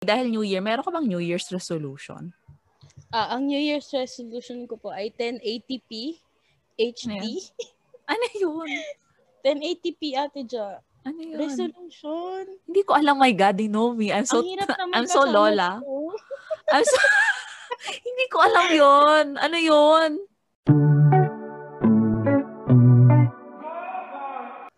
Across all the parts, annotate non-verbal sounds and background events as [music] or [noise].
dahil New Year, meron ka bang New Year's resolution? Ah, ang New Year's resolution ko po ay 1080p HD. Ano yun? 1080p [laughs] ate Ja. Ano yun? Resolution. Hindi ko alam, my God, they know me. I'm so, I'm so lola. I'm so, [laughs] hindi ko alam yun. Ano yun?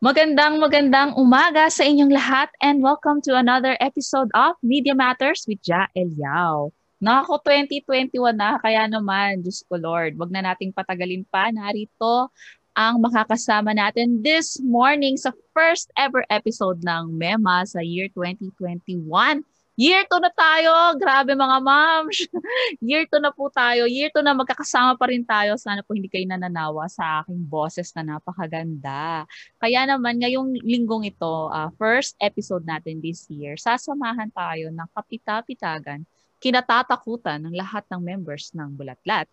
Magandang magandang umaga sa inyong lahat and welcome to another episode of Media Matters with Ja Eliao. Nakako 2021 na, kaya naman, Diyos ko Lord, wag na nating patagalin pa. Narito ang makakasama natin this morning sa first ever episode ng MEMA sa year 2021. Year 2 na tayo! Grabe mga moms! [laughs] year 2 na po tayo. Year 2 na magkakasama pa rin tayo. Sana po hindi kayo nananawa sa aking boses na napakaganda. Kaya naman ngayong linggong ito, uh, first episode natin this year, sasamahan tayo ng kapita-pitagan, kinatatakutan ng lahat ng members ng Bulatlat.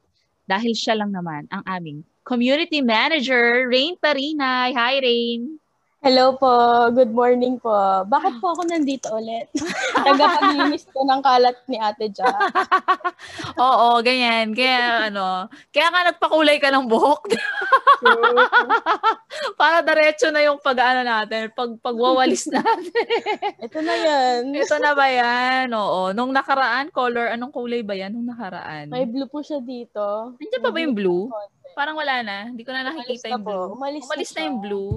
Dahil siya lang naman ang aming community manager, Rain Parinay. Hi, Rain! Hello po. Good morning po. Bakit po ako nandito ulit? [laughs] Tagapaglinis ko ng kalat ni Ate Ja. [laughs] Oo, ganyan. Kaya ano, kaya nga nagpakulay ka ng buhok. [laughs] Para diretso na yung pag-ano natin, pag pagwawalis natin. Ito na yan. Ito na ba yan? Oo. Nung nakaraan, color, anong kulay ba yan? Nung nakaraan. May blue po siya dito. Nandiyan pa ba yung blue? Parang wala na. Hindi ko na nakikita Umalis na yung po. blue. Umalis na Umalis na siya. yung blue.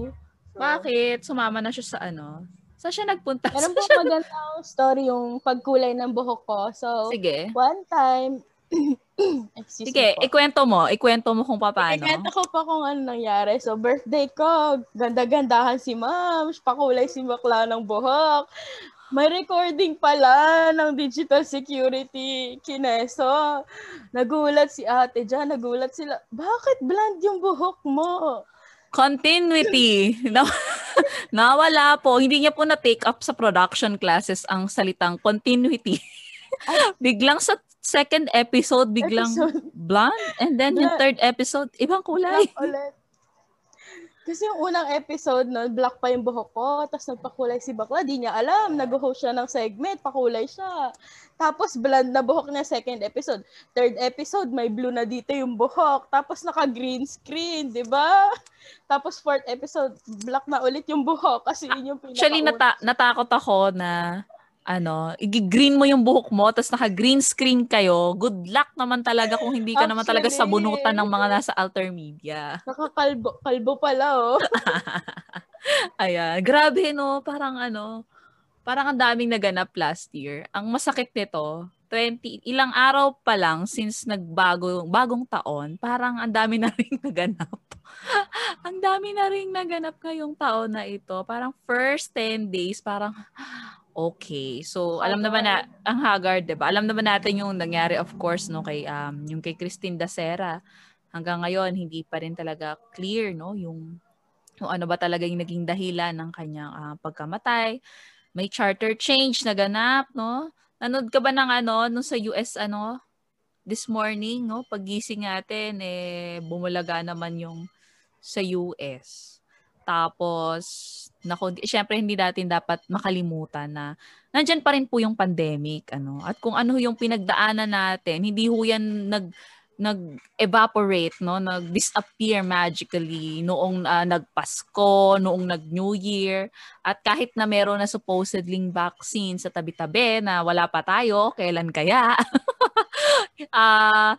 Bakit? Sumama na siya sa ano? Saan siya nagpunta? Meron po [laughs] magandang story yung pagkulay ng buhok ko. So, Sige. one time, [clears throat] excuse Sige, me po. ikwento mo. Ikwento mo kung paano. Ikita ko pa kung ano nangyari. So, birthday ko, ganda-gandahan si ma'am, pakulay si bakla ng buhok. May recording pala ng digital security kineso. Nagulat si ate dyan, nagulat sila. Bakit blonde yung buhok mo? Continuity. [laughs] Na- Nawala po. Hindi niya po na-take up sa production classes ang salitang continuity. [laughs] biglang sa second episode, biglang Episode. blonde. And then yung third episode, ibang kulay. Black ulit. Kasi yung unang episode, no, black pa yung buhok ko, tapos nagpakulay si bakla, di niya alam, nag-host siya ng segment, pakulay siya. Tapos blonde na buhok niya second episode. Third episode, may blue na dito yung buhok, tapos naka-green screen, di ba? Tapos fourth episode, black na ulit yung buhok kasi yun yung pinaka Actually, nata- natakot ako na ano, i-green mo yung buhok mo, tapos naka-green screen kayo, good luck naman talaga kung hindi ka naman talaga Actually. sabunutan ng mga nasa alter media. Nakakalbo kalbo pala, oh. [laughs] Ayan. Grabe, no? Parang ano, parang ang daming naganap last year. Ang masakit nito, 20, ilang araw pa lang since nagbago, bagong taon, parang ang dami na rin [laughs] naganap. ang dami na rin naganap ngayong taon na ito. Parang first 10 days, parang okay. So, alam naman na, ang Haggard, di ba? Alam naman natin yung nangyari, of course, no, kay, um, yung kay Christine Dacera. Hanggang ngayon, hindi pa rin talaga clear, no, yung kung ano ba talaga yung naging dahilan ng kanyang ah, pagkamatay. May charter change na ganap, no? Nanood ka ba ng ano, nung sa US, ano, this morning, no? Pagising natin, eh, bumulaga naman yung sa US. Tapos, naku, di- syempre hindi natin dapat makalimutan na nandyan pa rin po yung pandemic, ano? At kung ano yung pinagdaanan natin, hindi ho yan nag nag-evaporate, no? Nag-disappear magically noong ah, nagpasko, noong nag-New Year. At kahit na meron na supposedly vaccine sa tabi-tabi na wala pa tayo, kailan kaya? [laughs] Ah,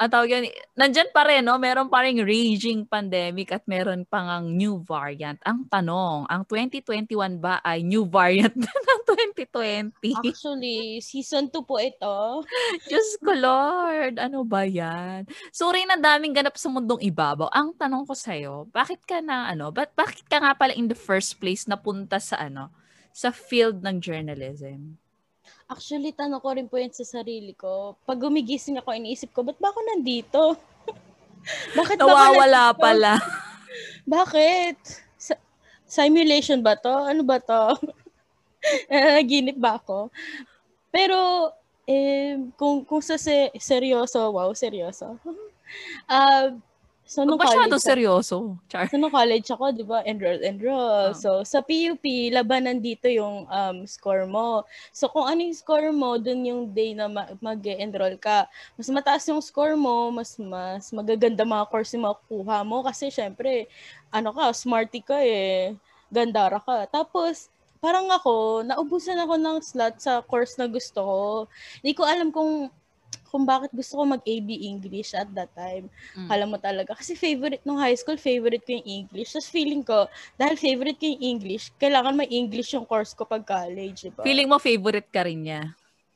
ang tawag yan, nandyan pa rin, no? Meron pa rin raging pandemic at meron pa ngang new variant. Ang tanong, ang 2021 ba ay new variant na [laughs] ng 2020? Actually, season 2 po ito. [laughs] Diyos ko, Lord. Ano ba yan? So, rin ang daming ganap sa mundong ibabaw. Ang tanong ko sa'yo, bakit ka na, ano, ba, bakit ka nga pala in the first place napunta sa, ano, sa field ng journalism? Actually, tanong ko rin po yan sa sarili ko. Pag gumigising ako, iniisip ko, ba't ba ako nandito? [laughs] Bakit ba ako Nawawala nandito? pala. [laughs] Bakit? Sa- simulation ba to? Ano ba to? [laughs] Nanaginip ba ako? Pero, eh, kung, kung sa se- seryoso, wow, seryoso. Ah, So, Huwag nung masyado college, seryoso. Char. so, nung college ako, di ba, enroll, enroll. Ah. So, sa PUP, labanan dito yung um, score mo. So, kung ano yung score mo, dun yung day na ma- mag-enroll ka. Mas mataas yung score mo, mas mas magaganda mga course yung makukuha mo. Kasi, syempre, ano ka, smarty ka eh. Gandara ka. Tapos, parang ako, naubusan ako ng slot sa course na gusto ko. Hindi ko alam kung kung bakit gusto ko mag-AB English at that time. Mm. Kala mo talaga. Kasi favorite nung high school, favorite ko yung English. Tapos feeling ko, dahil favorite ko yung English, kailangan may English yung course ko pag college, diba? Feeling mo favorite ka rin niya.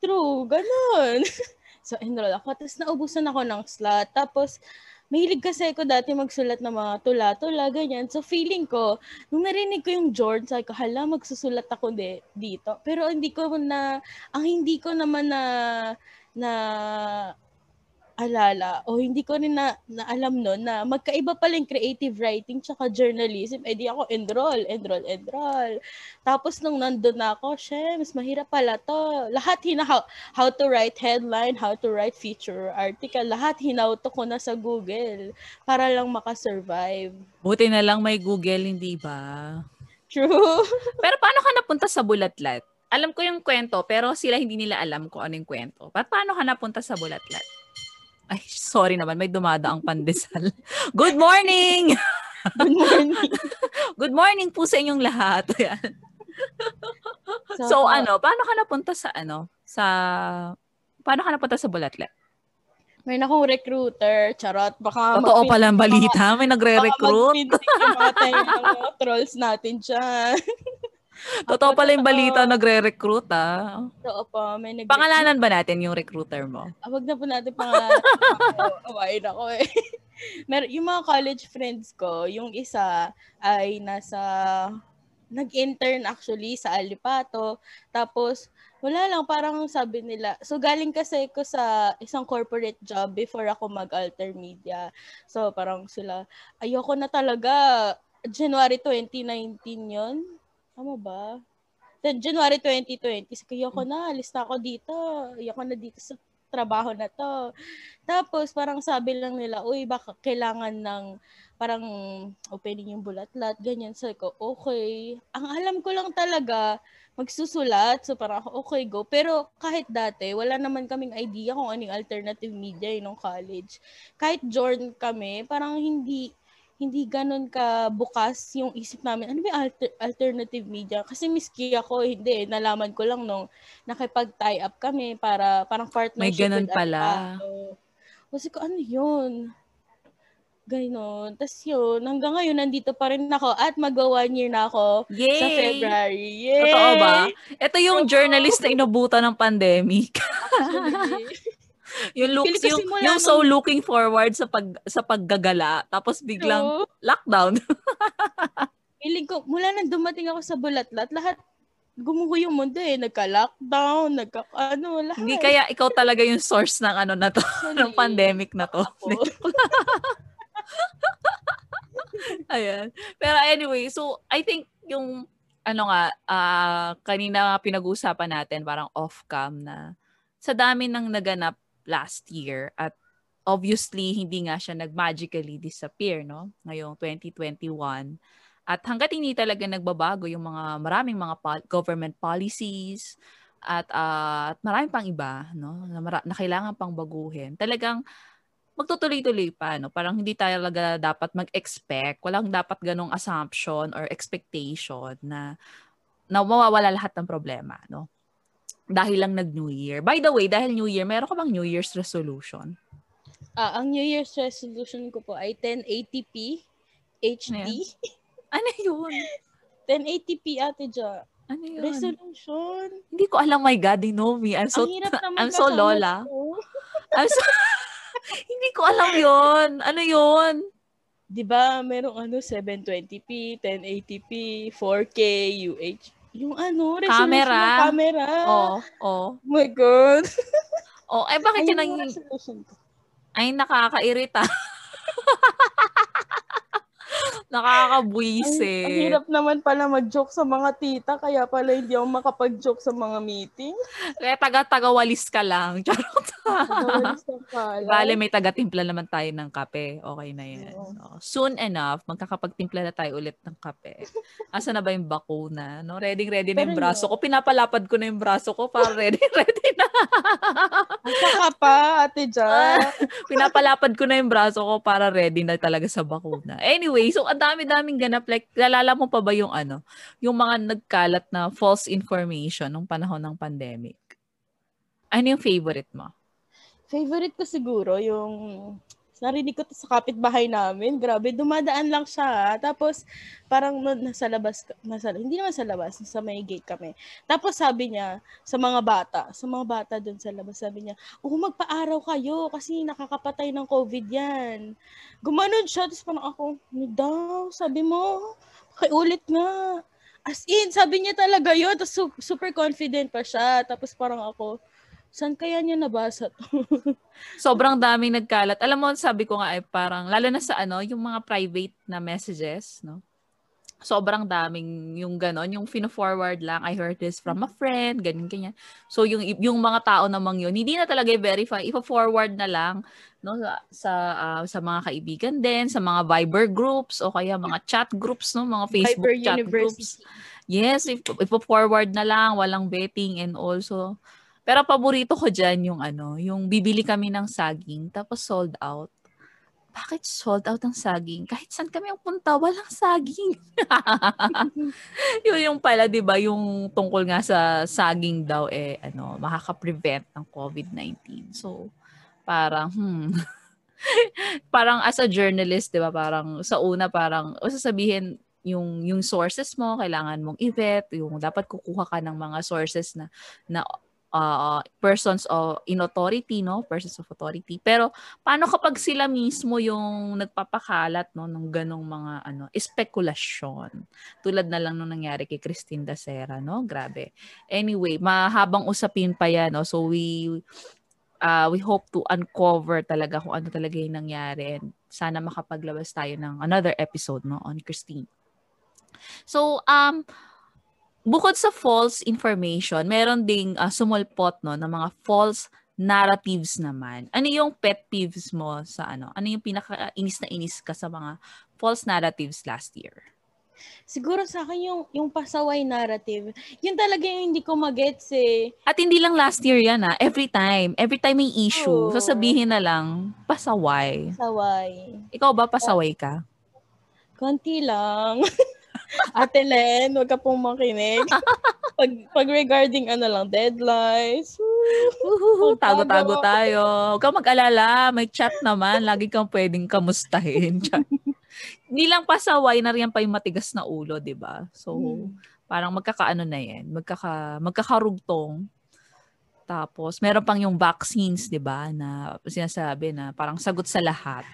True, ganun. [laughs] so, enroll ako. Tapos naubusan ako ng slot. Tapos, mahilig kasi ako dati magsulat ng mga tula-tula, ganyan. So, feeling ko, nung narinig ko yung George, sabi ko, hala, magsusulat ako de, dito. Pero hindi ko na, ang hindi ko naman na, na alala o hindi ko rin na, na alam noon na magkaiba pala yung creative writing tsaka journalism. Eh di ako enroll, enroll, enroll. Tapos nung nandun na ako, shems, mahirap pala to. Lahat hina how, how to write headline, how to write feature article, lahat hinauto ko na sa Google para lang makasurvive. Buti na lang may Google, hindi ba? True. [laughs] Pero paano ka napunta sa Bulatlat? Alam ko yung kwento, pero sila hindi nila alam kung ano yung kwento. Pa- paano ka napunta sa Bulatlat? Ay, sorry naman, may dumadaang pandesal. [laughs] Good morning! [laughs] Good morning. [laughs] Good morning po sa inyong lahat. Ayan. So, ano, paano ka napunta sa ano? Sa paano ka napunta sa Bulatlat? May akong recruiter, charot. Baka Totoo magpin- pala ang balita, may baka nagre-recruit. magpindig yung mga tayo ng mga trolls natin dyan. [laughs] Totoo pala yung balita, nagre-recruit ah. Oo pa, may nag- Pangalanan ba natin yung recruiter mo? Ah, wag na po natin pangalanan. [laughs] Awain ako eh. [laughs] Mer yung mga college friends ko, yung isa ay nasa nag-intern actually sa Alipato. Tapos, wala lang, parang sabi nila. So, galing kasi ko sa isang corporate job before ako mag-alter media. So, parang sila, ayoko na talaga. January 2019 yon Tama ba? Then, January 2020, sabi ko, na, alis na ako dito. Ayoko na dito sa trabaho na to. Tapos, parang sabi lang nila, uy, baka kailangan ng parang opening yung bulatlat, ganyan. Sabi ko, okay. Ang alam ko lang talaga, magsusulat. So, parang ako, okay, go. Pero kahit dati, wala naman kaming idea kung anong alternative media yun nung college. Kahit join kami, parang hindi hindi ganun ka bukas yung isip namin. Ano ba alter- alternative media? Kasi miski ako, hindi. eh. Nalaman ko lang nung nakipag-tie up kami para parang partnership May ganun pala. Alipato. Kasi ko, ano yun? Ganon. Tapos yun, hanggang ngayon, nandito pa rin ako at magwa one year na ako Yay! sa February. Yay! Totoo ba? Ito yung Oo. journalist na inubutan ng pandemic. [laughs] Actually, yung look, Feeling ko yung, yung so nung- looking forward sa pag sa paggagala tapos biglang true. lockdown. [laughs] Feeling ko, mula nang dumating ako sa Bulatlat, lahat gumuho yung mundo eh. Nagka-lockdown, nagka, ano, lahat. Hindi kaya ikaw talaga yung source ng ano na to, [laughs] ng Actually, pandemic na to. [laughs] Ayan. Pero anyway, so I think yung ano nga, ah, kanina pinag-uusapan natin parang off-cam na sa dami ng naganap last year at obviously hindi nga siya nag-magically disappear, no? Ngayong 2021. At hanggat hindi talaga nagbabago yung mga maraming mga pol- government policies at ah, at marami pang iba, no? Na, mara- na kailangan pang baguhin. Talagang magtutuloy-tuloy pa, no? Parang hindi tayo talaga dapat mag-expect. Walang dapat ganong assumption or expectation na na mawawala lahat ng problema, no? Dahil lang nag-New Year. By the way, dahil New Year, meron ka bang New Year's resolution? Ah, ang New Year's resolution ko po ay 1080p HD. Ano yun? [laughs] 1080p ate Jo. Ano yun? Resolution. Hindi ko alam, my God, they know me. I'm so, I'm so lola. [laughs] I'm so, [laughs] hindi ko alam yun. Ano yun? 'Di ba, merong ano 720p, 1080p, 4K, UH. Yung ano, resolution Camera. ng camera. Oh, oh. Oh my God. Oh, ay bakit yun Ayun ang, ay nakakairita. [laughs] Nakakabwisit. Ang hirap naman pala mag-joke sa mga tita, kaya pala hindi ako makapag-joke sa mga meeting. Kaya taga-taga-walis ka lang. [laughs] Charot. Pala. Bale, may taga-timpla naman tayo ng kape. Okay na yan. So, soon enough, magkakapagtimpla na tayo ulit ng kape. Asa na ba yung bakuna? No? Ready, ready na yung braso ko. Pinapalapad ko na yung braso ko para [laughs] ready, ready na. Asa ka pa, ate Ja. Pinapalapad ko na yung braso ko para ready na talaga sa bakuna. Anyway, so ang dami-daming ganap. Like, lalala mo pa ba yung ano, yung mga nagkalat na false information nung panahon ng pandemic? Ano yung favorite mo? Favorite ko siguro yung narinig ko to sa kapitbahay namin. Grabe, dumadaan lang siya. Tapos, parang na- nasa labas, nasa, hindi naman sa labas, sa may gate kami. Tapos sabi niya, sa mga bata, sa mga bata doon sa labas, sabi niya, oh, magpa-araw kayo kasi nakakapatay ng COVID yan. Gumanon siya, tapos parang ako, ano daw, sabi mo, pakiulit nga. As in, sabi niya talaga yun, tapos su- super confident pa siya. Tapos parang ako, saan kaya niya nabasa to? [laughs] Sobrang daming nagkalat. Alam mo, sabi ko nga ay parang, lalo na sa ano, yung mga private na messages, no? Sobrang daming yung ganon, yung fino-forward lang, I heard this from a friend, ganyan, ganyan. So, yung, yung mga tao namang yun, hindi na talaga i-verify, ipa-forward na lang, no, sa, sa, ah, sa mga kaibigan din, sa mga Viber groups, o kaya mga chat groups, no, mga Facebook Viber chat University. groups. Yes, if, ipo-forward na lang, walang betting and also. Pero paborito ko dyan yung ano, yung bibili kami ng saging, tapos sold out. Bakit sold out ang saging? Kahit saan kami ang punta, walang saging. [laughs] yun yung pala, di ba, yung tungkol nga sa saging daw, eh, ano, makaka-prevent ng COVID-19. So, parang, hmm. [laughs] parang as a journalist, di ba, parang sa una, parang, o sasabihin, yung yung sources mo kailangan mong i-vet yung dapat kukuha ka ng mga sources na na uh, persons of in authority no? Persons of authority. Pero paano kapag sila mismo yung nagpapakalat no ng ganong mga ano espekulasyon? Tulad na lang nung nangyari kay Christine Dacera no? Grabe. Anyway mahabang usapin pa yan no? So we uh, we hope to uncover talaga kung ano talaga yung nangyari. And sana makapaglabas tayo ng another episode no on Christine. So, um, bukod sa false information, meron ding uh, sumulpot no ng mga false narratives naman. Ano yung pet peeves mo sa ano? Ano yung pinaka inis na inis ka sa mga false narratives last year? Siguro sa akin yung, yung pasaway narrative, yun talaga yung hindi ko magets eh. At hindi lang last year yan ah. Every time. Every time may issue, Oo. sasabihin na lang, pasaway. Pasaway. Ikaw ba pasaway ka? Konti lang. [laughs] Ate Len, wag ka pong makinig. Pag, pag regarding ano lang, deadlines. Tago-tago tayo. Huwag kang mag-alala. May chat naman. Lagi kang pwedeng kamustahin. [laughs] Hindi lang pasaway na riyan pa yung matigas na ulo, di ba? So, Hmm. parang magkakaano na yan. Magkaka, magkakarugtong. Tapos, meron pang yung vaccines, di ba? Na sinasabi na parang sagot sa lahat.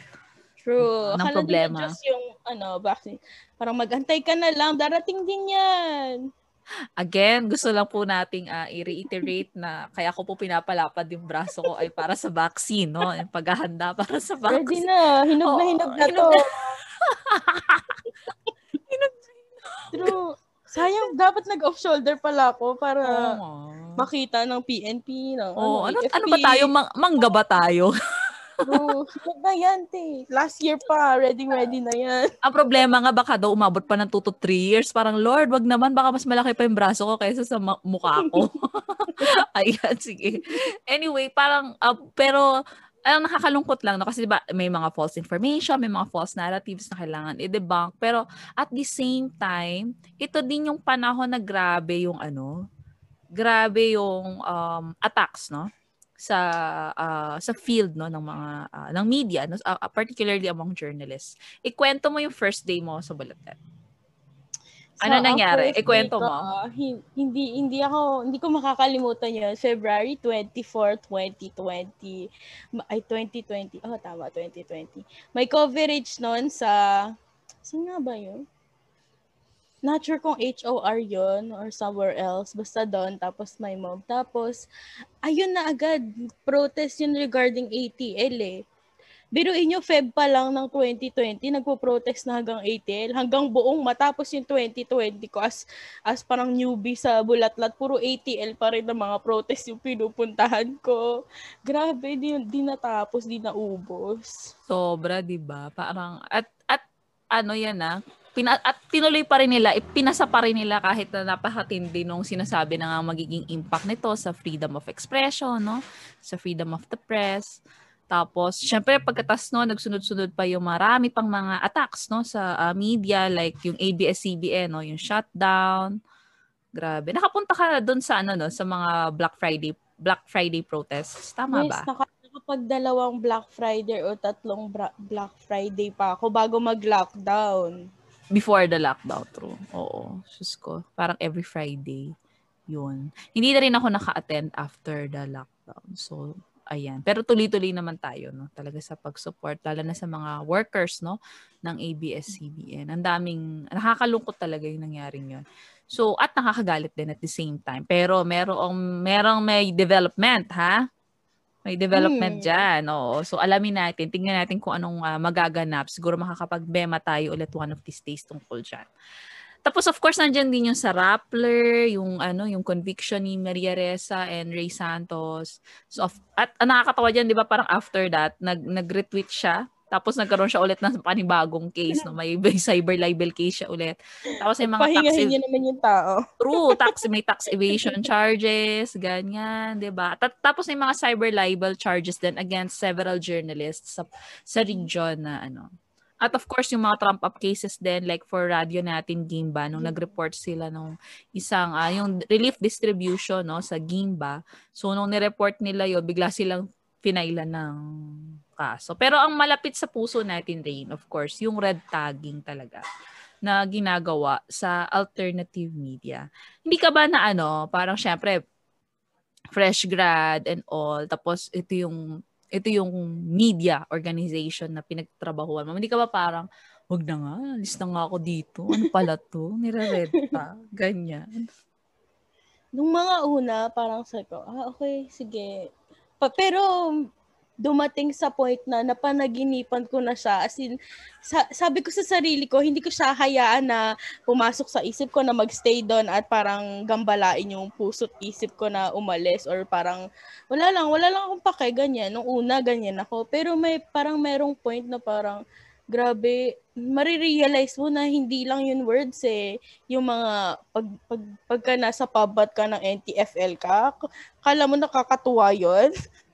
True. Ng Akala problema. nila just yung ano, vaccine. Parang magantay ka na lang, darating din yan. Again, gusto lang po nating ah, i-reiterate na kaya ko po pinapalapad yung braso ko ay para sa vaccine, no? Yung paghahanda para sa Ready vaccine. na. Hinog na Oo, hinog na hinog to. [laughs] True. Sayang, dapat nag-off shoulder pala ako para Oo. makita ng PNP, ng Oh, ano, AFP. ano ba tayo? Mang- mangga ba tayo? [laughs] True. Hinog na yan, te. Last year pa, ready, ready na yan. Ang problema nga baka daw umabot pa ng 2 to 3 years. Parang, Lord, wag naman. Baka mas malaki pa yung braso ko kaysa sa ma- mukha ko. [laughs] [laughs] Ayan, sige. Anyway, parang, ah, pero, ang nakakalungkot lang, no? kasi diba, may mga false information, may mga false narratives na kailangan i-debunk. Pero, at the same time, ito din yung panahon na grabe yung ano, grabe yung um, attacks, no? Sa ah, sa field no ng mga ah, ng media no ah, particularly among journalists. Ikwento mo yung first day mo sa Bulletin. Ano ang nangyari? Ikwento ko, mo. hin- hindi hindi ako hindi ko makakalimutan 'yon. February 24, 2020. Ma- Ay 2020. Oh, tama, 2020. May coverage noon sa Saan nga ba 'yun? Not sure kung HOR yon or somewhere else. Basta doon. Tapos may mob. Tapos, ayun na agad. Protest yun regarding ATL eh. Biruin nyo, Feb pa lang ng 2020, nagpo-protest na hanggang ATL. Hanggang buong matapos yung 2020 ko as, as parang newbie sa Bulatlat, puro ATL pa rin ng mga protest yung pinupuntahan ko. Grabe, di, di natapos, di naubos. Sobra, di ba? Parang, at, at ano yan ah, pina, at tinuloy pa rin nila, pinasa pa rin nila kahit na napakatindi nung sinasabi na nga magiging impact nito sa freedom of expression, no? Sa freedom of the press tapos, syempre, pagkatas no, nagsunod-sunod pa yung marami pang mga attacks no, sa uh, media like yung ABS-CBN, no, yung shutdown. Grabe. Nakapunta ka doon sa ano no, sa mga Black Friday Black Friday protests. Tama yes, ba? Naka- nakapag dalawang Black Friday o tatlong Black Friday pa ako bago mag-lockdown. Before the lockdown, true. Oo. Sus ko. Parang every Friday. Yun. Hindi na rin ako naka-attend after the lockdown. So, Ayan. Pero tuloy-tuloy naman tayo, no? Talaga sa pag-support, lalo na sa mga workers, no? Ng ABS-CBN. Ang daming, nakakalungkot talaga yung nangyaring yun. So, at nakakagalit din at the same time. Pero merong, merong may development, ha? May development hmm. dyan. Oo. So, alamin natin. Tingnan natin kung anong uh, magaganap. Siguro makakapag-bema tayo ulit one of these days tungkol dyan. Tapos of course nandiyan din yung sa Rappler, yung ano, yung conviction ni Maria Reza and Ray Santos. So of, at uh, nakakatawa diyan, 'di ba, parang after that, nag nag-retweet siya. Tapos nagkaroon siya ulit ng panibagong case, no? May, [laughs] cyber libel case siya ulit. Tapos may mga tax ev- niya naman yung tao. True, [laughs] tax may tax evasion charges, ganyan, 'di ba? Tapos may mga cyber libel charges din against several journalists sa sa region na ano at of course, yung mga trump up cases din, like for radio natin, Gimba, nung nag-report sila nung isang, uh, yung relief distribution no, sa Gimba. So, nung nireport nila yun, bigla silang pinailan ng kaso. Pero ang malapit sa puso natin, Rain, of course, yung red tagging talaga na ginagawa sa alternative media. Hindi ka ba na ano, parang syempre, fresh grad and all, tapos ito yung ito yung media organization na pinagtrabahuan mo. Hindi ka ba parang, wag na nga, alis na nga ako dito. Ano pala to? Nire-red pa. Ganyan. Nung mga una, parang sabi ko, ah, okay, sige. Pa, pero dumating sa point na napanaginipan ko na siya. As in, sa, sabi ko sa sarili ko, hindi ko siya hayaan na pumasok sa isip ko na magstay doon at parang gambalain yung puso't isip ko na umalis or parang wala lang, wala lang akong pake, ganyan. Nung una, ganyan ako. Pero may parang merong point na parang grabe, marirealize mo na hindi lang yun words eh. Yung mga, pag, pag, pagka nasa pub ka ng NTFL ka, kala mo nakakatuwa yun. [laughs]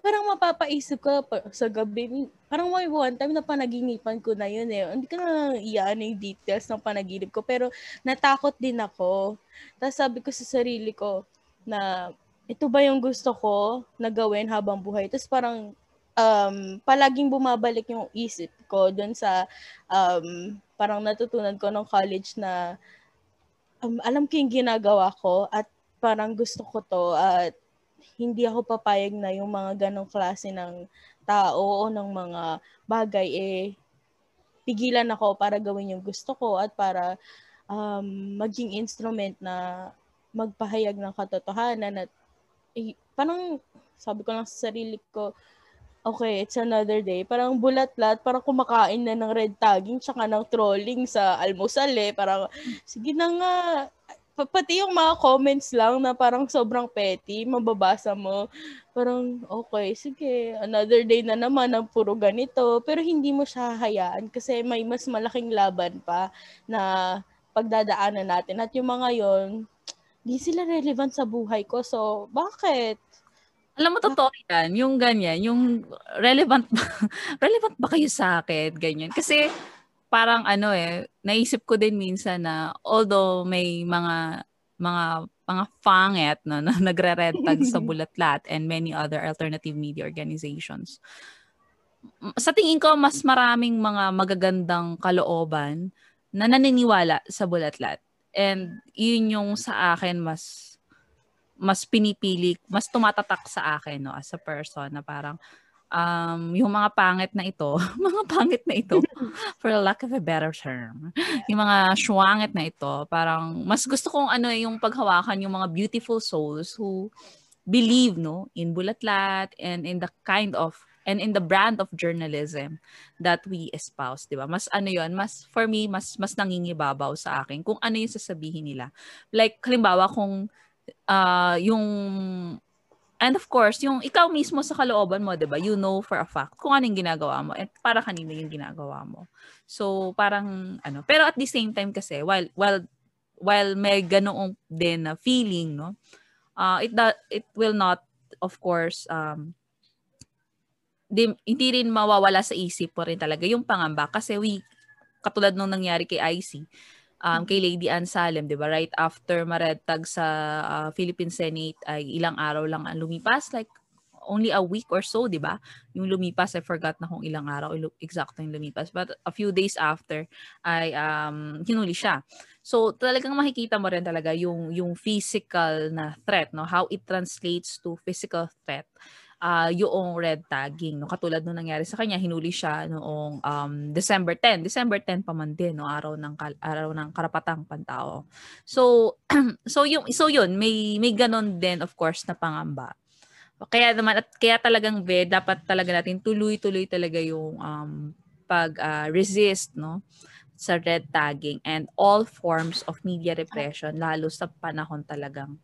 parang mapapaisip ko sa gabi, parang may one time na panaginipan ko na yun eh. Hindi ko na iyaan yung details ng panaginip ko, pero natakot din ako. Tapos sabi ko sa sarili ko na ito ba yung gusto ko na gawin habang buhay? Tapos parang um, palaging bumabalik yung isip ko doon sa um, parang natutunan ko nung college na um, alam ko yung ginagawa ko at parang gusto ko to at hindi ako papayag na yung mga ganong klase ng tao o ng mga bagay eh pigilan ako para gawin yung gusto ko at para um, maging instrument na magpahayag ng katotohanan at eh, parang sabi ko lang sa sarili ko okay, it's another day. Parang bulat-lat, parang kumakain na ng red tagging tsaka ng trolling sa almusal eh. Parang, sige na nga, pati yung mga comments lang na parang sobrang petty, mababasa mo, parang okay, sige, another day na naman ang puro ganito, pero hindi mo siya hayaan kasi may mas malaking laban pa na pagdadaanan natin. At yung mga yon di sila relevant sa buhay ko. So, bakit? Alam mo, totoo yan. Yung ganyan, yung relevant [laughs] relevant ba kayo sa akin? Ganyan. Kasi, parang ano eh, naisip ko din minsan na although may mga mga mga fanget no, na [laughs] nagre-red tag sa [laughs] Bulatlat and many other alternative media organizations. Sa tingin ko, mas maraming mga magagandang kalooban na naniniwala sa Bulatlat. And yun yung sa akin mas mas pinipili, mas tumatatak sa akin no, as a person na parang um, yung mga pangit na ito, [laughs] mga pangit na ito, [laughs] for the lack of a better term, yung mga syuangit na ito, parang mas gusto kong ano eh, yung paghawakan yung mga beautiful souls who believe no in bulatlat and in the kind of and in the brand of journalism that we espouse, 'di ba? Mas ano 'yon, mas for me mas mas nangingibabaw sa akin kung ano yung sasabihin nila. Like halimbawa kung uh, yung And of course, yung ikaw mismo sa kalooban mo, 'di ba? You know for a fact kung ano yung ginagawa mo at para kanino yung ginagawa mo. So, parang ano, pero at the same time kasi while while while may ganoong din na feeling, no? Uh, it it will not of course um di, hindi rin mawawala sa isip mo rin talaga yung pangamba kasi we katulad nung nangyari kay IC um, kay Lady Ann Salem, 'di ba? Right after maretag sa uh, Philippine Senate ay ilang araw lang ang lumipas, like only a week or so, 'di ba? Yung lumipas, I forgot na kung ilang araw exact yung lumipas, but a few days after ay um hinuli siya. So talagang makikita mo rin talaga yung yung physical na threat, no? How it translates to physical threat uh, yung red tagging. No? Katulad nung nangyari sa kanya, hinuli siya noong um, December 10. December 10 pa man din, no? araw ng araw ng karapatang pantao. So [clears throat] so yung so yun, may may ganon din of course na pangamba. Kaya naman at kaya talagang be dapat talaga natin tuloy-tuloy talaga yung um, pag uh, resist no sa red tagging and all forms of media repression lalo sa panahon talagang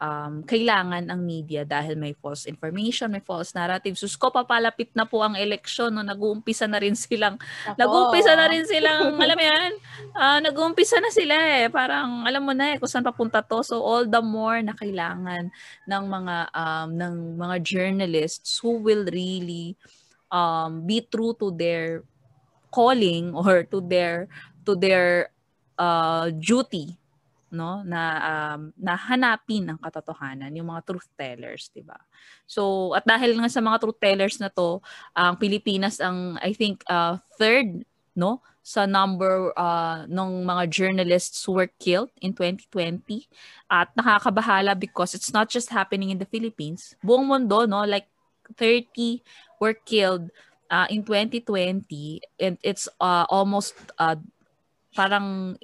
um, kailangan ang media dahil may false information, may false narrative. Sus ko, papalapit na po ang eleksyon. No? Nag-uumpisa na rin silang, Ako. nag-uumpisa na rin silang, alam mo yan, uh, nag-uumpisa na sila eh. Parang, alam mo na eh, kung saan papunta to. So, all the more na kailangan ng mga, um, ng mga journalists who will really um, be true to their calling or to their to their uh, duty no na um, na hanapin ang katotohanan yung mga truth tellers 'di ba? So at dahil nga sa mga truth tellers na to ang Pilipinas ang I think uh, third no sa number uh, ng mga journalists who were killed in 2020 at nakakabahala because it's not just happening in the Philippines. Buong mundo no like 30 were killed uh, in 2020 and it's uh, almost uh, parang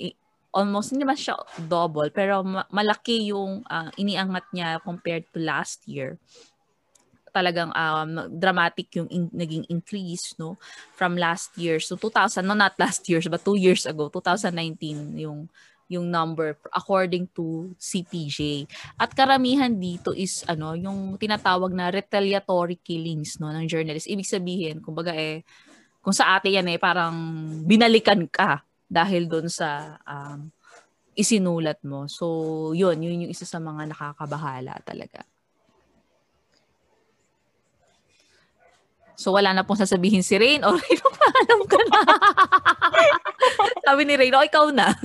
almost hindi naman siya double pero ma- malaki yung uh, iniangat niya compared to last year talagang um, dramatic yung in, naging increase no from last year so 2000 no not last years but two years ago 2019 yung yung number according to CPJ. At karamihan dito is ano, yung tinatawag na retaliatory killings no ng journalists. Ibig sabihin, kumbaga eh kung sa ate yan eh parang binalikan ka dahil doon sa um, isinulat mo. So, yun, yun yung isa sa mga nakakabahala talaga. So, wala na pong sasabihin si Rain. O, Rain, [laughs] alam ka na. [laughs] Sabi ni Rain, o, ikaw na. [laughs]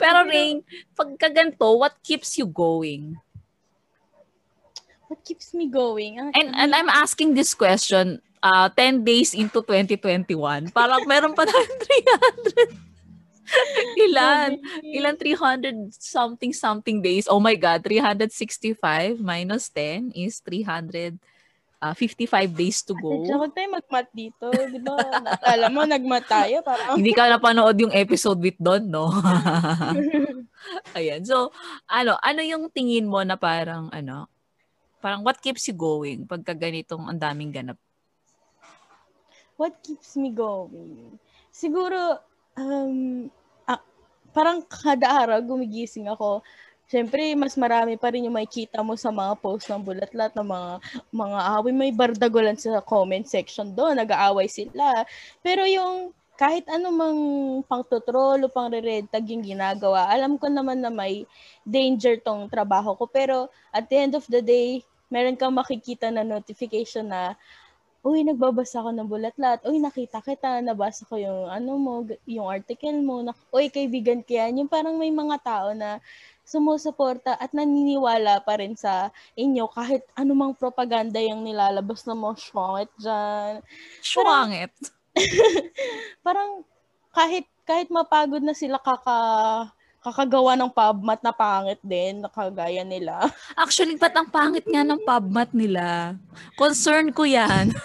Pero Rain, pagka ganito, what keeps you going? What keeps me going? Ah, and, and I'm asking this question uh, 10 days into 2021. Parang meron pa tayong 300. [laughs] Ilan? Ilan 300 something something days? Oh my God, 365 minus 10 is 300 uh, 55 days to go. Ate, huwag tayo mag-mat dito. Di ba? Alam mo, nag-mat tayo. Parang... Hindi ka napanood yung episode with Don, no? [laughs] Ayan. So, ano, ano yung tingin mo na parang, ano, parang what keeps you going pagka ganitong ang daming ganap? What keeps me going? Siguro, um, ah, parang kada araw gumigising ako. Siyempre, mas marami pa rin yung makikita mo sa mga post ng bulatlat ng mga mga away. May bardagulan sa comment section doon. Nag-aaway sila. Pero yung kahit anumang pang-tutrol o pang-red tag yung ginagawa, alam ko naman na may danger tong trabaho ko. Pero at the end of the day, meron kang makikita na notification na uy, nagbabasa ako ng bulatlat, uy, nakita kita, nabasa ko yung ano mo, yung article mo, na, uy, kaibigan ko yan. Yung parang may mga tao na sumusuporta at naniniwala pa rin sa inyo kahit anumang propaganda yung nilalabas ng mga shwangit dyan. Shwangit? Parang, [laughs] parang kahit kahit mapagod na sila kaka kakagawa ng pubmat na pangit din, nakagaya nila. Actually, ba't ang pangit nga ng pubmat nila? Concern ko yan. [laughs]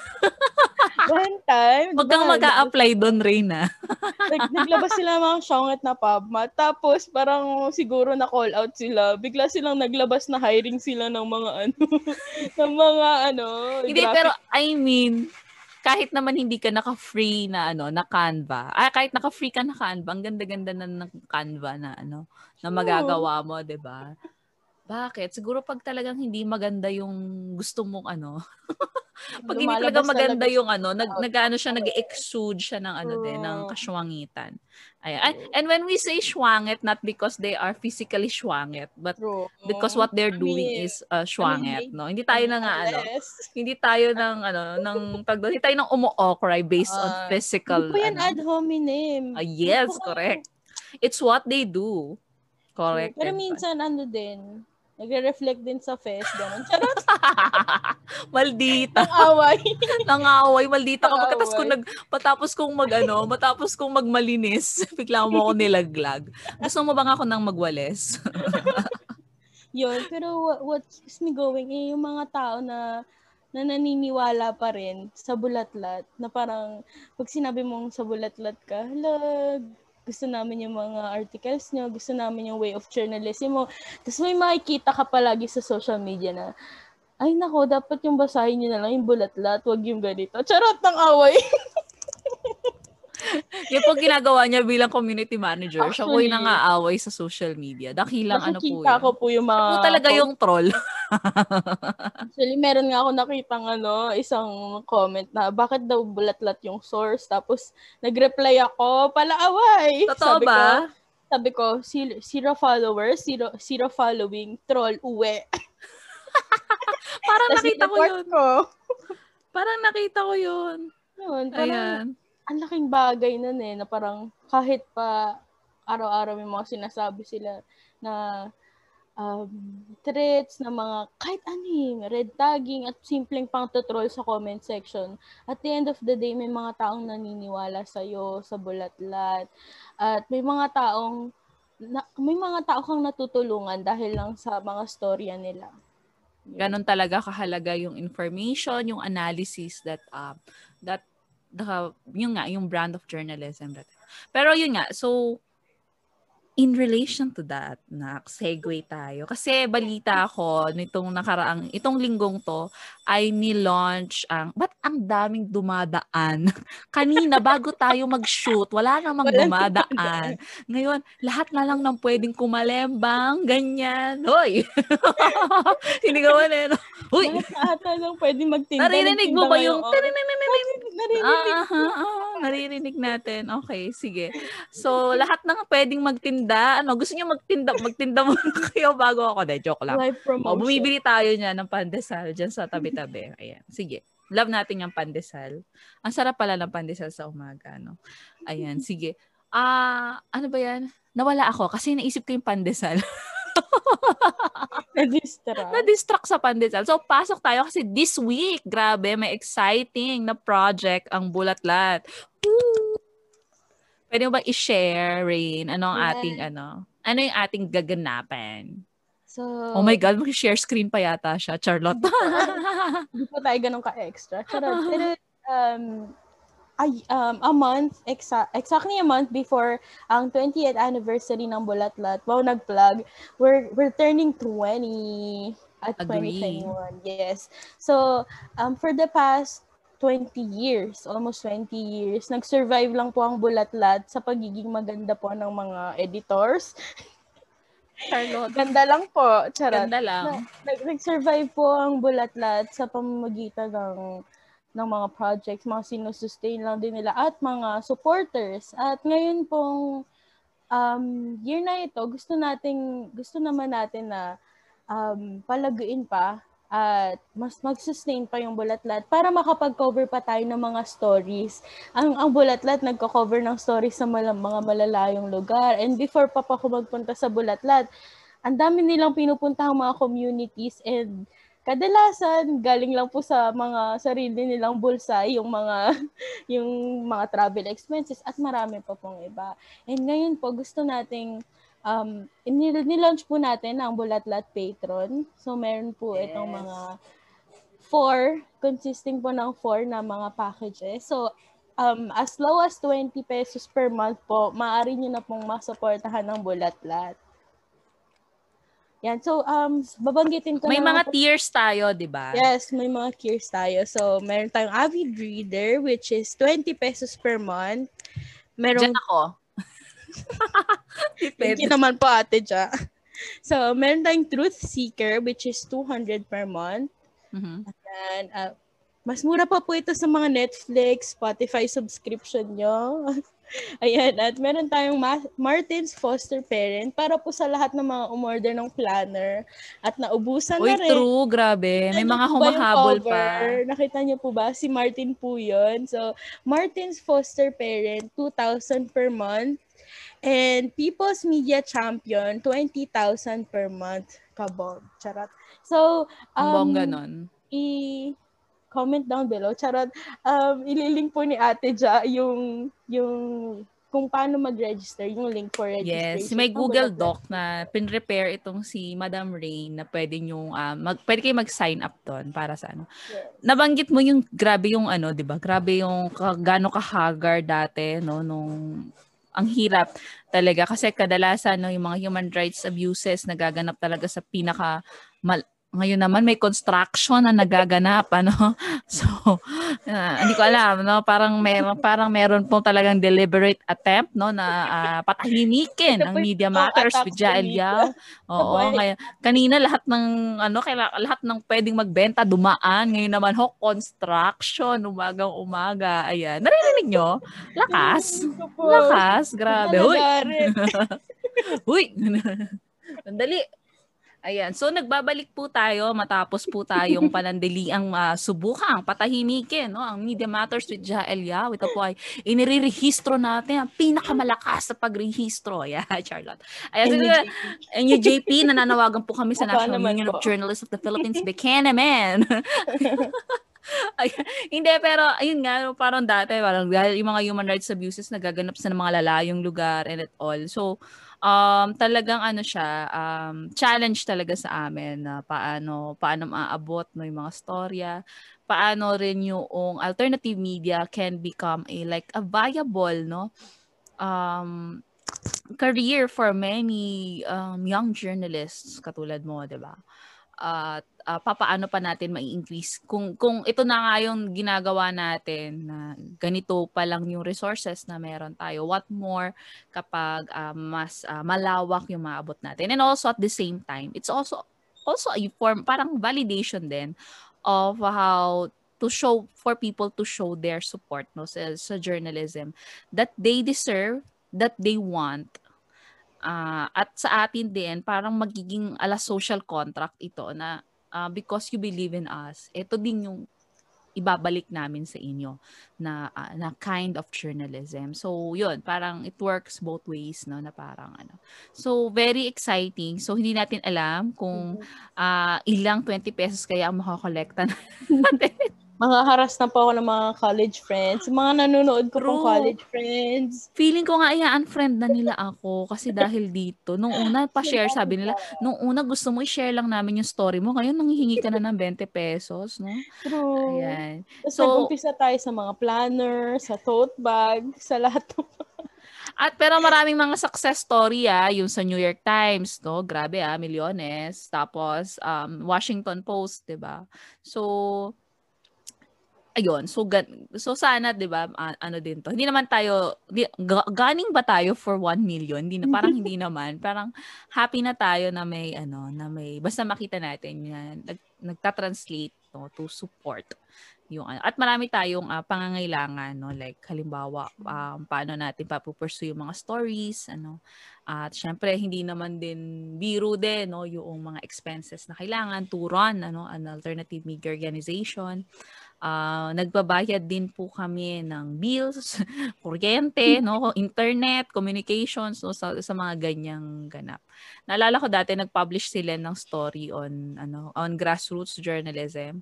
One time, Huwag kang diba, mag-a-apply doon, Reyna. [laughs] nag, naglabas sila ng mga syonget na PubMat. Tapos, parang siguro na-call out sila. Bigla silang naglabas na hiring sila ng mga ano, [laughs] ng mga ano, Hindi, graphic pero I mean, kahit naman hindi ka naka-free na ano, na Canva. Ah, kahit naka-free ka na Canva, ang ganda-ganda na ng Canva na ano, na magagawa mo, 'di ba? Bakit? Siguro pag talagang hindi maganda yung gusto mong ano. [laughs] pag hindi talaga maganda talaga yung ano, nag nag-ano siya, nag-exude siya ng ano din, ng True. kaswangitan. Ayan. And, and when we say swangit, not because they are physically swangit, but because what they're doing is uh, swangit, no? Hindi tayo na nga ano, hindi tayo ng ano, ng tag hindi tayo ng umu-okray based on Ah, physical. Hindi po yan ano. ad hominem. Ah, yes, po correct. It's what they do. Correct. Pero minsan ano din, nagre-reflect din sa face, gano'n. [laughs] Charot, [laughs] maldita. ang away. [laughs] Nangaway, maldita ka. Nangaway. Pagkatapos kong nag, patapos kong mag, ano, matapos kong magmalinis, bigla mo ako nilaglag. Gusto mo ba nga ako nang magwales? Yun, pero what, what keeps me going eh, yung mga tao na na naniniwala pa rin sa bulatlat na parang pag sinabi mong sa bulatlat ka, hala, gusto namin yung mga articles nyo, gusto namin yung way of journalism mo. Tapos may makikita ka palagi sa social media na, ay nako, dapat yung basahin nyo na lang yung bulatlat, wag yung ganito. Charot ng away. [laughs] [laughs] Yung pag ginagawa niya bilang community manager, siya po yung Actually, nangaaway sa social media. Dakilang ano po yun. ko po yung mga... Siya po talaga yung troll. Actually, meron nga ako nakitang ano, isang comment na bakit daw bulat-lat yung source. Tapos, nag-reply ako, palaaway. Totoo sabi ba? Ko, sabi ko, zero, followers, zero, zero following, troll, uwi. [laughs] Parang nakita ko yun. ko. Parang nakita ko yun. Yun, parang, Ayan. Ang laking bagay nun eh, na parang kahit pa araw-araw may mga sinasabi sila na um, threats, na mga kahit ano eh, red tagging at simpleng pang troll sa comment section. At the end of the day, may mga taong naniniwala sa'yo, sa bulatlat. At may mga taong na, may mga tao kang natutulungan dahil lang sa mga storya nila. Ganon talaga kahalaga yung information, yung analysis that um that the yung nga yung brand of journalism. Pero yun nga, so in relation to that, na segue tayo. Kasi balita ako nitong nakaraang, itong linggong to, ay ni-launch ang, ba't ang daming dumadaan? [laughs] Kanina, bago tayo mag-shoot, wala namang dumadaan. Ngayon, lahat na lang ng pwedeng kumalembang, ganyan. Hoy! [laughs] Sinigawan eh. no? Uy! Lahat na lang pwede magtinda. Naririnig mo ba yung... Naririnig. Ah, ah, ah, naririnig natin. Okay, sige. So, lahat ng pwedeng magtinda, ano, gusto niyo magtinda, magtinda muna [laughs] kayo bago ako. De, joke lang. Live promotion. O, bumibili tayo niya ng pandesal dyan sa tabi-tabi. [laughs] Ayan, sige. Love natin yung pandesal. Ang sarap pala ng pandesal sa umaga, no? Ayan, [laughs] sige. Ah, ano ba yan? Nawala ako kasi naisip ko yung pandesal. Na-distract. Na-distract sa pandesal. So, pasok tayo kasi this week, grabe, may exciting na project ang Bulatlat. Woo! Pwede mo ba i-share, Rain? Ano ang Yes. ating, ano? Ano yung ating gaganapan? So, Oh my God, mag-share screen pa yata siya, Charlotte. Hindi po [laughs] tayo ganun ka-extra. Charot. Pero, [laughs] um, ay, um, a month, exa- exactly a month before ang 20th anniversary ng Bulatlat, wow, nag-plug, we're, we're turning 20 at Agree. 2021. Yes. So, um, for the past 20 years, almost 20 years, nag-survive lang po ang Bulatlat sa pagiging maganda po ng mga editors. Charlotte. Ganda lang po. Charot. Ganda lang. Nag- nag-survive po ang bulatlat sa pamamagitan ng ng mga projects, mga sinusustain lang din nila at mga supporters. At ngayon pong um, year na ito, gusto nating gusto naman natin na um, palaguin pa at mas mag-sustain pa yung bulatlat para makapag-cover pa tayo ng mga stories. Ang ang bulatlat nagko-cover ng stories sa mal- mga malalayong lugar. And before pa pa ako magpunta sa bulatlat, ang dami nilang pinupuntahang mga communities and kadalasan galing lang po sa mga sarili nilang bulsa yung mga [laughs] yung mga travel expenses at marami pa pong iba. And ngayon po gusto nating um nil- nilaunch po natin ang Bulatlat Patron. So meron po itong Yes. mga four, consisting po ng four na mga packages. So, um, as low as 20 pesos per month po, maaari nyo na pong masuportahan ng bulat-lat. Yan. So, um, babanggitin ko May na mga po- tiers tayo, di ba? Yes, may mga tiers tayo. So, meron tayong avid reader, which is 20 pesos per month. Meron, Diyan ako. [laughs] thank you naman po ate Ja. So, meron tayong truth seeker, which is 200 per month. Mhm. And, uh, mas mura pa po ito sa mga Netflix, Spotify subscription nyo. [laughs] Ayan, at meron tayong Ma- Martin's Foster Parent para po sa lahat ng mga umorder ng planner at naubusan Uy, na rin. true, grabe. May mga humahabol pa. Nakita niyo po ba? Si Martin po yun. So, Martin's Foster Parent, 2,000 per month. And People's Media Champion, 20,000 per month. Kabog. Charot. So, um, bongga nun. i-comment down below. Charot. Um, ililink po ni Ate Ja yung, yung kung paano mag-register, yung link for registration. Yes, may Google. Doc na pin-repair itong si Madam Rain na pwede nyo, um, mag, pwede kayo mag-sign up doon para sa ano. Yes. Nabanggit mo yung grabe yung ano, 'di ba? Grabe yung ka, gaano ka-haggard dati no nung ang hirap talaga. Kasi kadalasan no yung mga human rights abuses nagaganap talaga sa pinaka mal, ngayon naman may construction na nagaganap ano? [laughs] So ah, hindi ko alam no? Parang meron parang meron pong talagang deliberate attempt no? Na ah, patahimikin ang po media matters with Jael. Yao. Oo kaya kanina lahat ng ano kaya lahat ng pwedeng magbenta dumaan. Ngayon naman ho construction umagang umaga. Ayan. Naririnig nyo? Lakas. Po. lakas. Grabe. Huy Nalagarit. huy [laughs] [laughs] sandali Ayan. So, nagbabalik po tayo matapos po tayong panandaliang uh, [laughs] subukang patahimikin no? ang Media Matters with Jael Yao. Ito po ay inirerehistro natin ang pinakamalakas sa pagrehistro. Ayan, [laughs] Charlotte. Ayan, so, and yung JP, nananawagan po kami sa National Union of po. Journalists of the Philippines. Bekene, man! [laughs] Ay, hindi, pero ayun nga, parang dati, parang yung mga human rights abuses nagaganap sa mga lalayong lugar and it all. So, um, talagang ano siya, um, challenge talaga sa amin na paano, paano maaabot no, yung mga storya, paano rin yung alternative media can become a like a viable no um career for many um, young journalists katulad mo 'di ba? At uh, papaano pa natin mai-increase? Kung kung ito na nga yung ginagawa natin na ganito pa lang yung resources na meron tayo what more kapag uh, mas uh, malawak yung maabot natin? And also at the same time it's also also a form parang validation din of how to show for people to show their support no sa, sa journalism that they deserve that they want. Uh, at sa atin din parang magiging ala social contract ito na uh, because you believe in us ito din yung ibabalik namin sa inyo na uh, na kind of journalism. So, yun, parang it works both ways, no, na parang ano. So, very exciting. So, hindi natin alam kung uh, ilang 20 pesos kaya ang makakolekta [laughs] natin. Mga haras na po ako ng mga college friends. Mga nanonood ko pong True. college friends. Feeling ko nga i-unfriend na nila ako kasi dahil dito. Nung una pa-share, sabi nila, nung una gusto mo i-share lang namin yung story mo. Ngayon, nanghihingi ka na ng 20 pesos, no? True. Ayan. Tapos So- nag-umpisa tayo sa mga planner, sa tote bag, sa lahat ng At pero maraming mga success story ah, yung sa New York Times, no? Grabe ah, milyones. Tapos um, Washington Post, 'di ba? So ayun, so gan- so sana 'di ba ah, ano din to. Hindi naman tayo di, ga- ganing ba tayo for 1 million? Hindi na parang hindi [laughs] naman. Parang happy na tayo na may ano, na may basta makita natin yan nag, nagta-translate no, to support yung ano. At marami tayong ah, pangangailangan, no? Like, halimbawa, um, paano natin papupursue yung mga stories, ano. At syempre, hindi naman din biro din, no? Yung mga expenses na kailangan to run, ano, an alternative media organization. Ah, nagbabayad din po kami ng bills, [laughs] kuryente, no, internet, communications, no, sa, sa mga ganyang ganap. Naalala ko dati nag-publish sila ng story on ano, on grassroots journalism.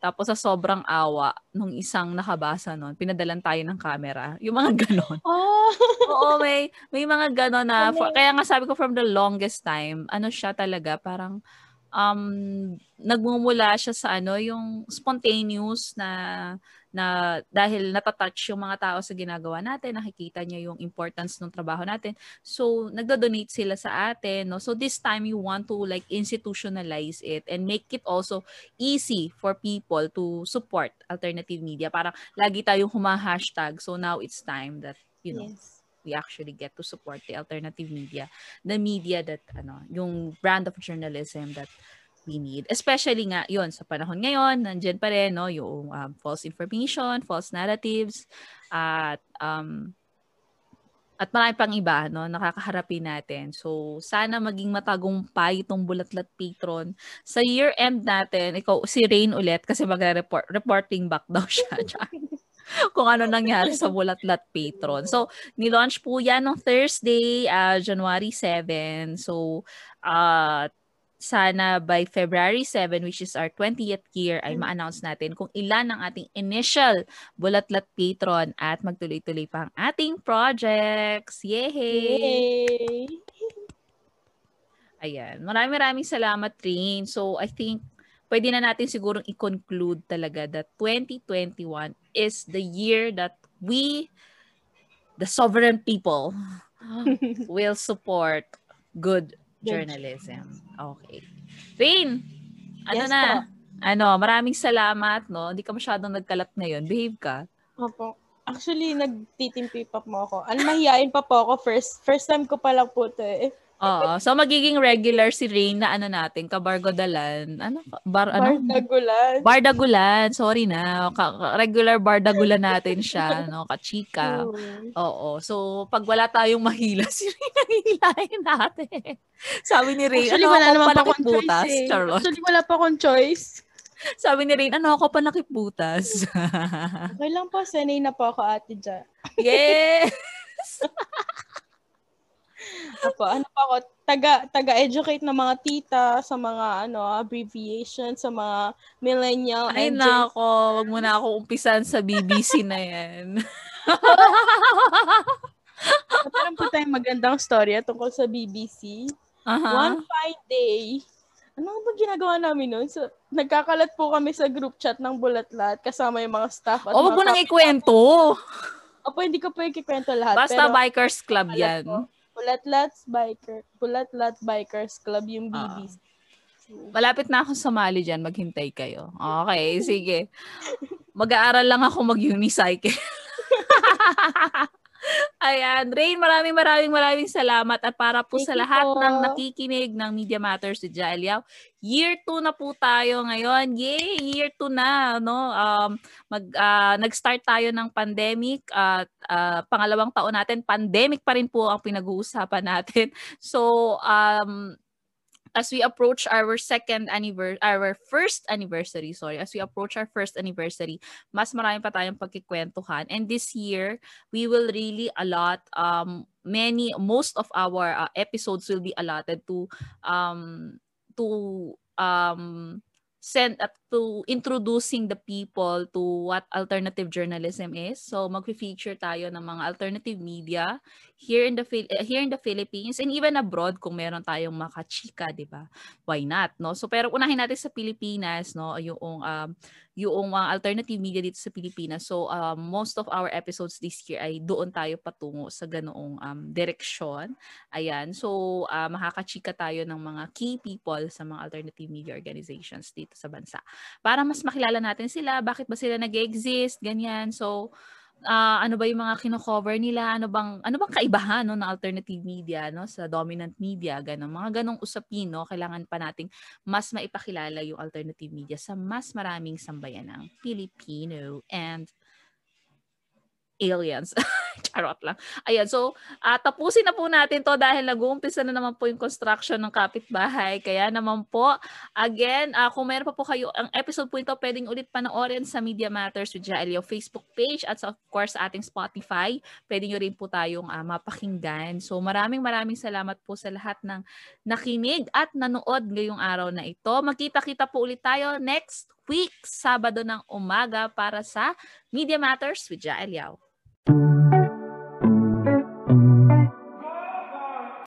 Tapos sa sobrang awa nung isang nakabasa noon, pinadalan tayo ng camera. Yung mga [laughs] ganon. Ah! Oo, may may mga ganon na for, kaya nga sabi ko from the longest time, ano siya talaga parang um, nagmumula siya sa ano, yung spontaneous na na dahil natatouch yung mga tao sa ginagawa natin, nakikita niya yung importance ng trabaho natin. So, nagdo-donate sila sa atin. No? So, this time, you want to like institutionalize it and make it also easy for people to support alternative media. Parang lagi tayong huma-hashtag. So, now it's time that, you know, yes we actually get to support the alternative media, the media that ano, yung brand of journalism that we need. Especially nga, yon sa panahon ngayon, nandiyan pa rin, no, yung um, false information, false narratives, at um, at marami pang iba, no, nakakaharapin natin. So, sana maging matagumpay itong Bulatlat Patron. Sa year-end natin, ikaw, si Rain ulit, kasi magre-report, reporting back daw siya. [laughs] [laughs] kung ano nangyari sa Bulatlat Patron. So, ni-launch po yan ng Thursday, uh, January 7. So, uh, sana by February 7, which is our 20th year, ay mm. ma-announce natin kung ilan ang ating initial Bulatlat Patron at magtuloy-tuloy pa ang ating projects. Yay! Yay! Ayan. Maraming maraming salamat, Rin. So, I think pwede na natin sigurong i-conclude talaga that 2021 is the year that we, the sovereign people, [laughs] will support good journalism. Okay. Rain, ano yes, na? Po. Ano, maraming salamat, no? Hindi ka masyadong nagkalat ngayon. Behave ka. Opo. Actually, nagtitimpi pa mo ako. Ano, mahihain pa po ako. First, first time ko pa lang po ito eh. Oo. So, magiging regular si Rain na ano natin, kabargodalan. Ano? Bar, ano? Bardagulan. Bardagulan. Sorry na. Ka- regular bardagulan natin siya. [laughs] No? Kachika. Oo. So, pag wala tayong mahila, [laughs] si Rain ang hihilahin natin. Sabi ni Rain, Actually, ano wala ako naman pa akong butas? Eh. Charlotte. Actually, wala pa akong choice. Sabi ni Rain, ano ako pa nakiputas? [laughs] okay lang po, sanay na po ako ate dyan. yes! Apo, ano pa ako, taga, taga-educate ng mga tita sa mga ano abbreviation, sa mga millennial. Ay nako, wag mo na ako umpisan sa BBC na yan. [laughs] Meron po tayong magandang storya tungkol sa BBC. Uh-huh. One fine day, ano ba ginagawa namin noon? So, nagkakalat po kami sa group chat ng Bulatlat kasama yung mga staff. At oh, wag mo nang ikwento. Opo, hindi ko po ikikwento lahat. Basta pero, bikers club yan. Po. Bulatlat's Biker, Bulatlat Bikers Club yung BBC. Uh, ah. malapit na ako sumali dyan, maghintay kayo. Okay, sige. Mag-aaral lang ako mag-unicycle. [laughs] Ayan. Rain, maraming maraming maraming salamat. At para po Thank sa lahat po. ng nakikinig ng Media Matters si Jaliao, year 2 na po tayo ngayon. Yay! Year 2 na. No? Um, mag, uh, nag-start tayo ng pandemic. At uh, uh, pangalawang taon natin, pandemic pa rin po ang pinag-uusapan natin. [laughs] So, um, as we approach our second anniversary, our first anniversary, sorry, as we approach our first anniversary, mas marami pa tayong pagkikwentuhan. And this year, we will really allot um, many, most of our uh, episodes will be allotted to um, to um, send up to introducing the people to what alternative journalism is. So magfi-feature tayo ng mga alternative media here in the eh, here in the Philippines and even abroad kung meron tayong makachika, 'di ba? Why not, no? So pero unahin natin sa Pilipinas, no, yung um yung mga alternative media dito sa Pilipinas. So um, most of our episodes this year ay doon tayo patungo sa ganoong um, direksyon. Ayan. So uh, makakachika tayo ng mga key people sa mga alternative media organizations dito sa bansa para mas makilala natin sila, bakit ba sila nag-exist, ganyan. So, uh, ano ba yung mga kino-cover nila, ano bang ano bang kaibahan no ng alternative media no sa dominant media, ganun. Mga ganong usapin no, kailangan pa nating mas maipakilala yung alternative media sa mas maraming sambayan ng Filipino and aliens. [laughs] Charot lang. Ayan, so uh, tapusin na po natin to dahil nag-uumpisa na naman po yung construction ng kapitbahay. Kaya naman po, again, uh, kung meron pa po kayo, ang episode po ito pwedeng ulit panoorin sa Media Matters with Jaelio Facebook page at of course sa ating Spotify. Pwede nyo rin po tayong uh, mapakinggan. So maraming maraming salamat po sa lahat ng nakinig at nanood ngayong araw na ito. Magkita-kita po ulit tayo next week, Sabado ng umaga para sa Media Matters with Jael Yao. Thank you.